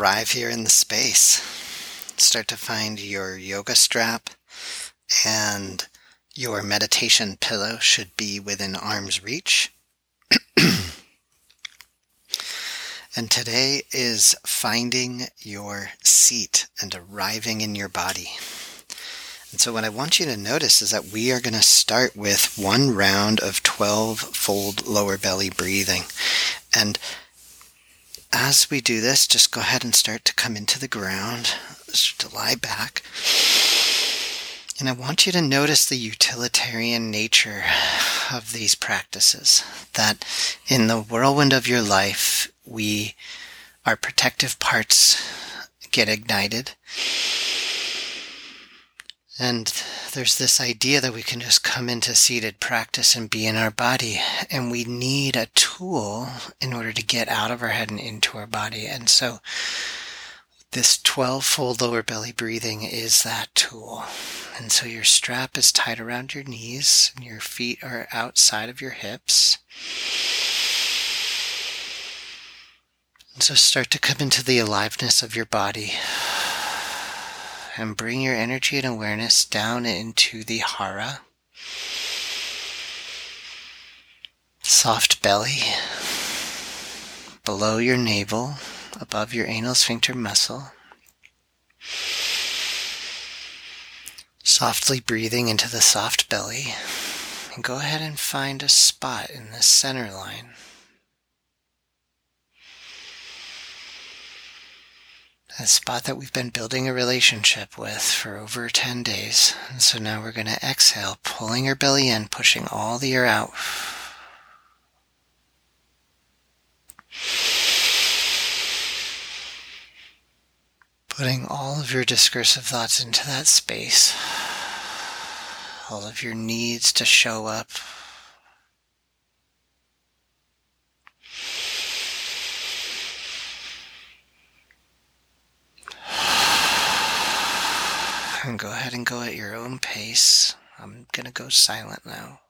arrive here in the space. Start to find your yoga strap and your meditation pillow should be within arm's reach. and today is finding your seat and arriving in your body. And so, what I want you to notice is that we are going to start with one round of 12 fold lower belly breathing. And as we do this, just go ahead and start to come into the ground, to lie back. And I want you to notice the utilitarian nature of these practices. That in the whirlwind of your life, we, our protective parts get ignited. And there's this idea that we can just come into seated practice and be in our body. And we need a tool in order to get out of our head and into our body. And so this 12 fold lower belly breathing is that tool. And so your strap is tied around your knees and your feet are outside of your hips. And so start to come into the aliveness of your body and bring your energy and awareness down into the hara. Soft belly, below your navel, above your anal sphincter muscle. Softly breathing into the soft belly. And go ahead and find a spot in the center line a spot that we've been building a relationship with for over 10 days. And so now we're going to exhale, pulling your belly in, pushing all the air out. Putting all of your discursive thoughts into that space, all of your needs to show up and go ahead and go at your own pace. I'm to go silent now.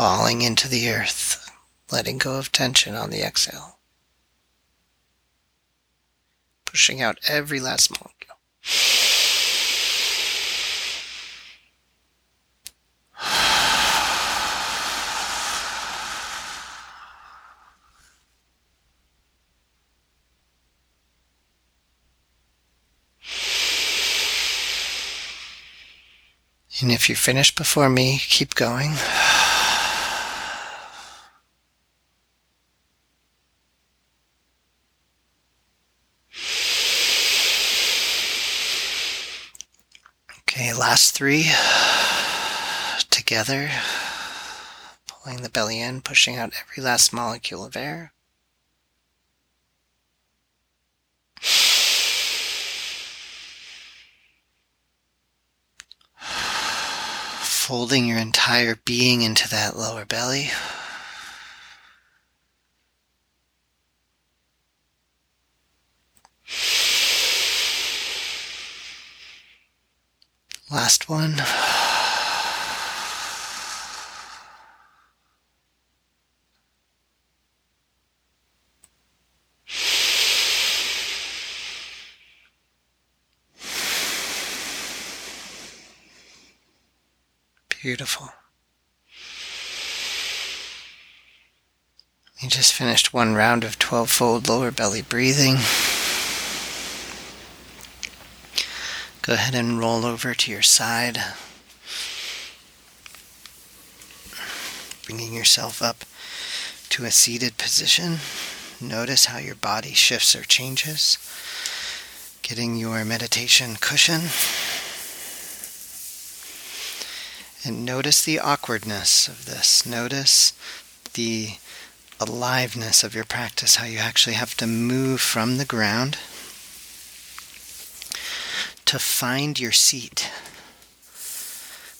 Falling into the earth, letting go of tension on the exhale. Pushing out every last molecule. And if you finish before me, keep going. Last three together, pulling the belly in, pushing out every last molecule of air. Folding your entire being into that lower belly. Last one. Beautiful. You just finished one round of 12 fold lower belly breathing. Go ahead and roll over to your side, bringing yourself up to a seated position. Notice how your body shifts or changes. Getting your meditation cushion. And notice the awkwardness of this. Notice the aliveness of your practice, how you actually have to move from the ground to find your seat.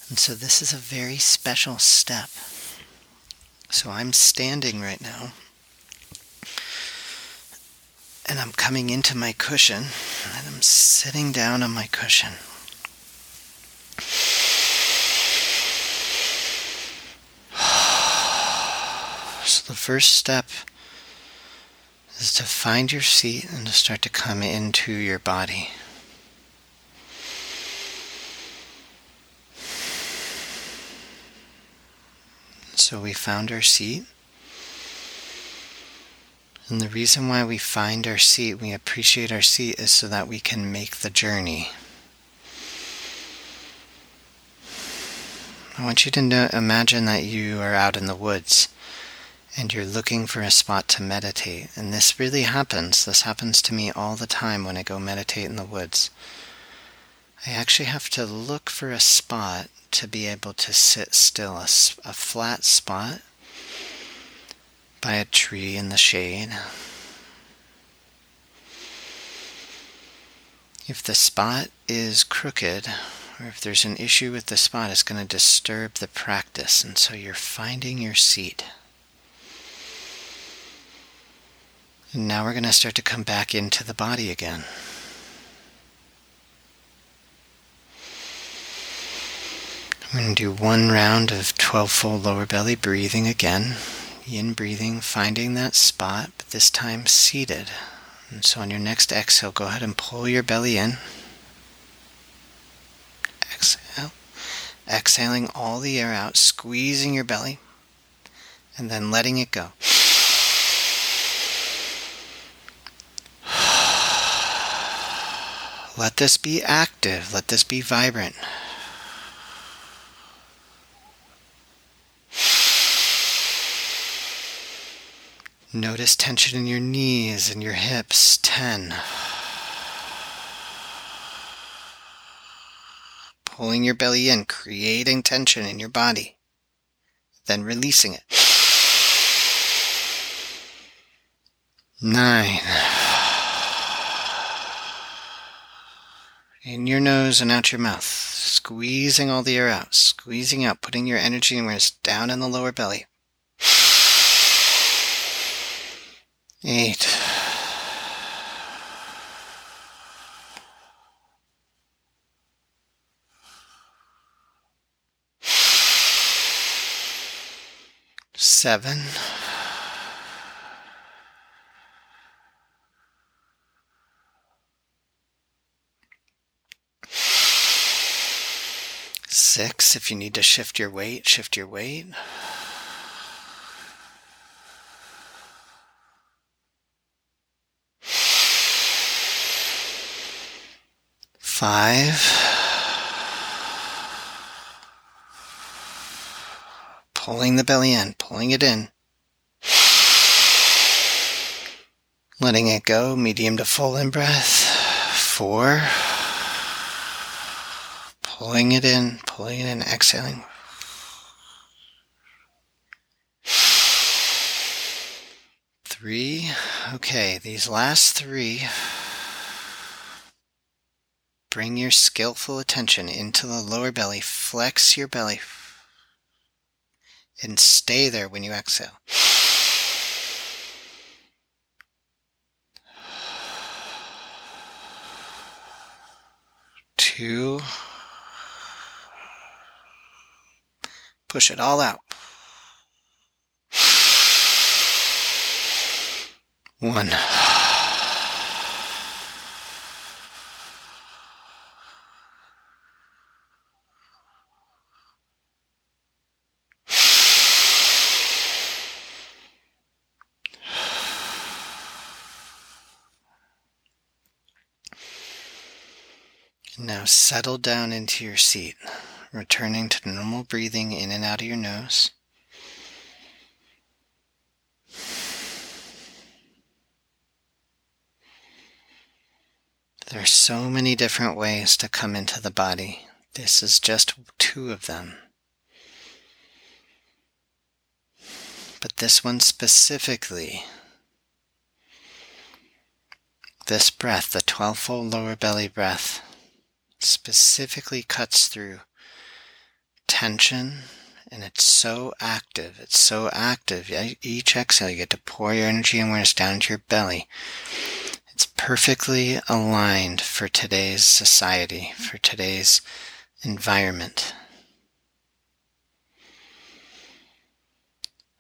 And so this is a very special step. So I'm standing right now. And I'm coming into my cushion and I'm sitting down on my cushion. So the first step is to find your seat and to start to come into your body. So we found our seat. And the reason why we find our seat, we appreciate our seat, is so that we can make the journey. I want you to know, imagine that you are out in the woods and you're looking for a spot to meditate. And this really happens. This happens to me all the time when I go meditate in the woods. I actually have to look for a spot to be able to sit still, a, a flat spot by a tree in the shade. If the spot is crooked, or if there's an issue with the spot, it's going to disturb the practice, and so you're finding your seat. And now we're going to start to come back into the body again. I'm going to do one round of 12 fold lower belly breathing again. In breathing, finding that spot, but this time seated. And so on your next exhale, go ahead and pull your belly in. Exhale. Exhaling all the air out, squeezing your belly, and then letting it go. Let this be active. Let this be vibrant. Notice tension in your knees and your hips. 10. Pulling your belly in, creating tension in your body, then releasing it. 9. In your nose and out your mouth, squeezing all the air out, squeezing out, putting your energy where it's down in the lower belly. Eight. Seven. Six. If you need to shift your weight, shift your weight. Five. Pulling the belly in, pulling it in. Letting it go, medium to full in breath. Four. Pulling it in, pulling it in, exhaling. Three. Okay, these last three Bring your skillful attention into the lower belly. Flex your belly. And stay there when you exhale. Two. Push it all out. One. Now settle down into your seat, returning to normal breathing in and out of your nose. There are so many different ways to come into the body. This is just two of them. But this one specifically, this breath, the 12 fold lower belly breath, specifically cuts through tension and it's so active. It's so active. Each exhale, you get to pour your energy and awareness down into your belly. It's perfectly aligned for today's society, for today's environment.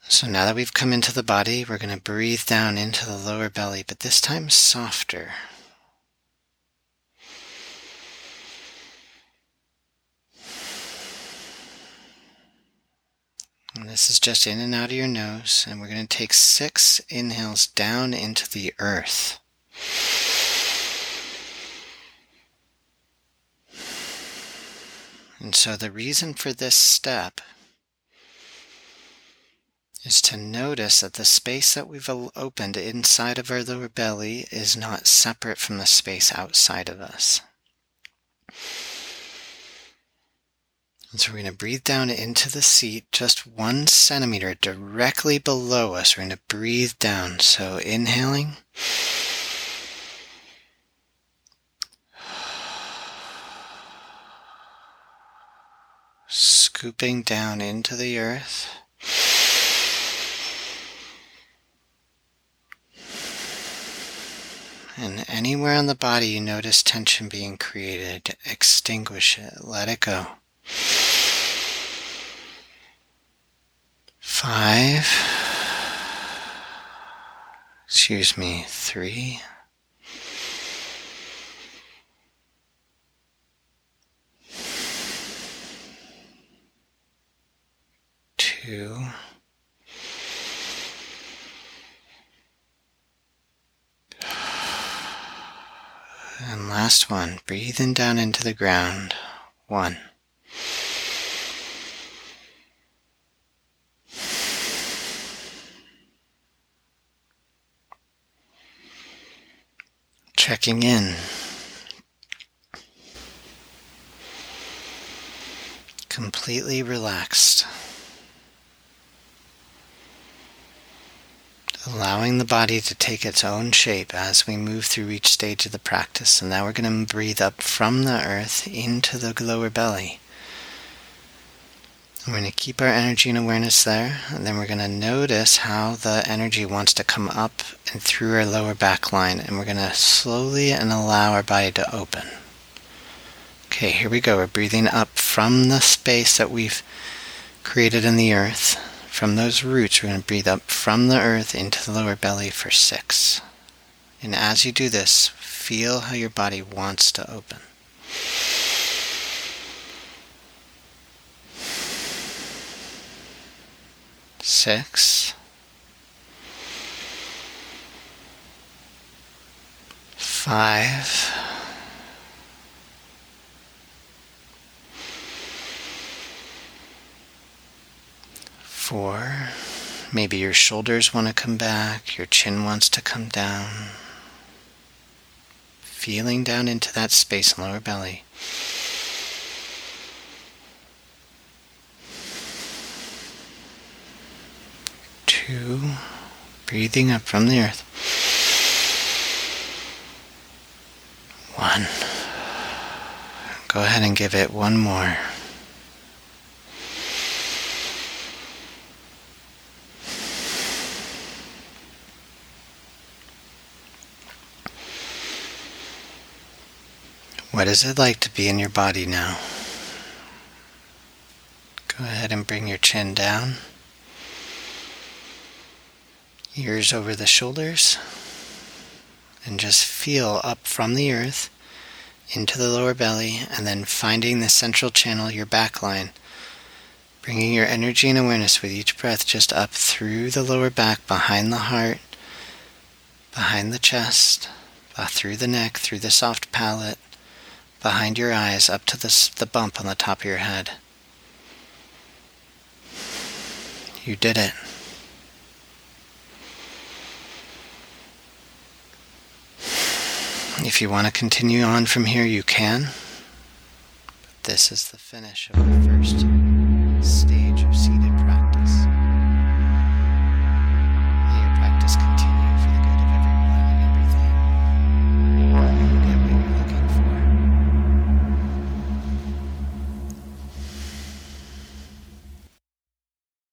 So now that we've come into the body, we're going to breathe down into the lower belly, but this time softer. And this is just in and out of your nose, and we're going to take six inhales down into the earth. And so the reason for this step is to notice that the space that we've opened inside of our lower belly is not separate from the space outside of us. So we're going to breathe down into the seat just one centimeter directly below us. We're going to breathe down. So inhaling. Scooping down into the earth. And anywhere on the body you notice tension being created, extinguish it, let it go. Five. Excuse me, three. Two. And last one, breathing down into the ground. One. Checking in. Completely relaxed. allowing the body to take its own shape as we move through each stage of the practice. And now we're going to breathe up from the earth into the lower belly. We're going to keep our energy and awareness there, and then we're going to notice how the energy wants to come up and through our lower back line, and we're going to slowly and allow our body to open. Okay, here we go. We're breathing up from the space that we've created in the earth from those roots, we're going to breathe up from the earth into the lower belly for six. And as you do this, feel how your body wants to open. Six. Five. four. Maybe your shoulders want to come back, your chin wants to come down. Feeling down into that space in lower belly. Two, breathing up from the earth. One. Go ahead and give it one more. What is it like to be in your body now? Go ahead and bring your chin down, ears over the shoulders, and just feel up from the earth into the lower belly, and then finding the central channel, your back line. Bringing your energy and awareness with each breath just up through the lower back, behind the heart, behind the chest, uh, through the neck, through the soft palate, behind your eyes up to this, the bump on the top of your head. You did it. If you want to continue on from here, you can. This is the finish of the first.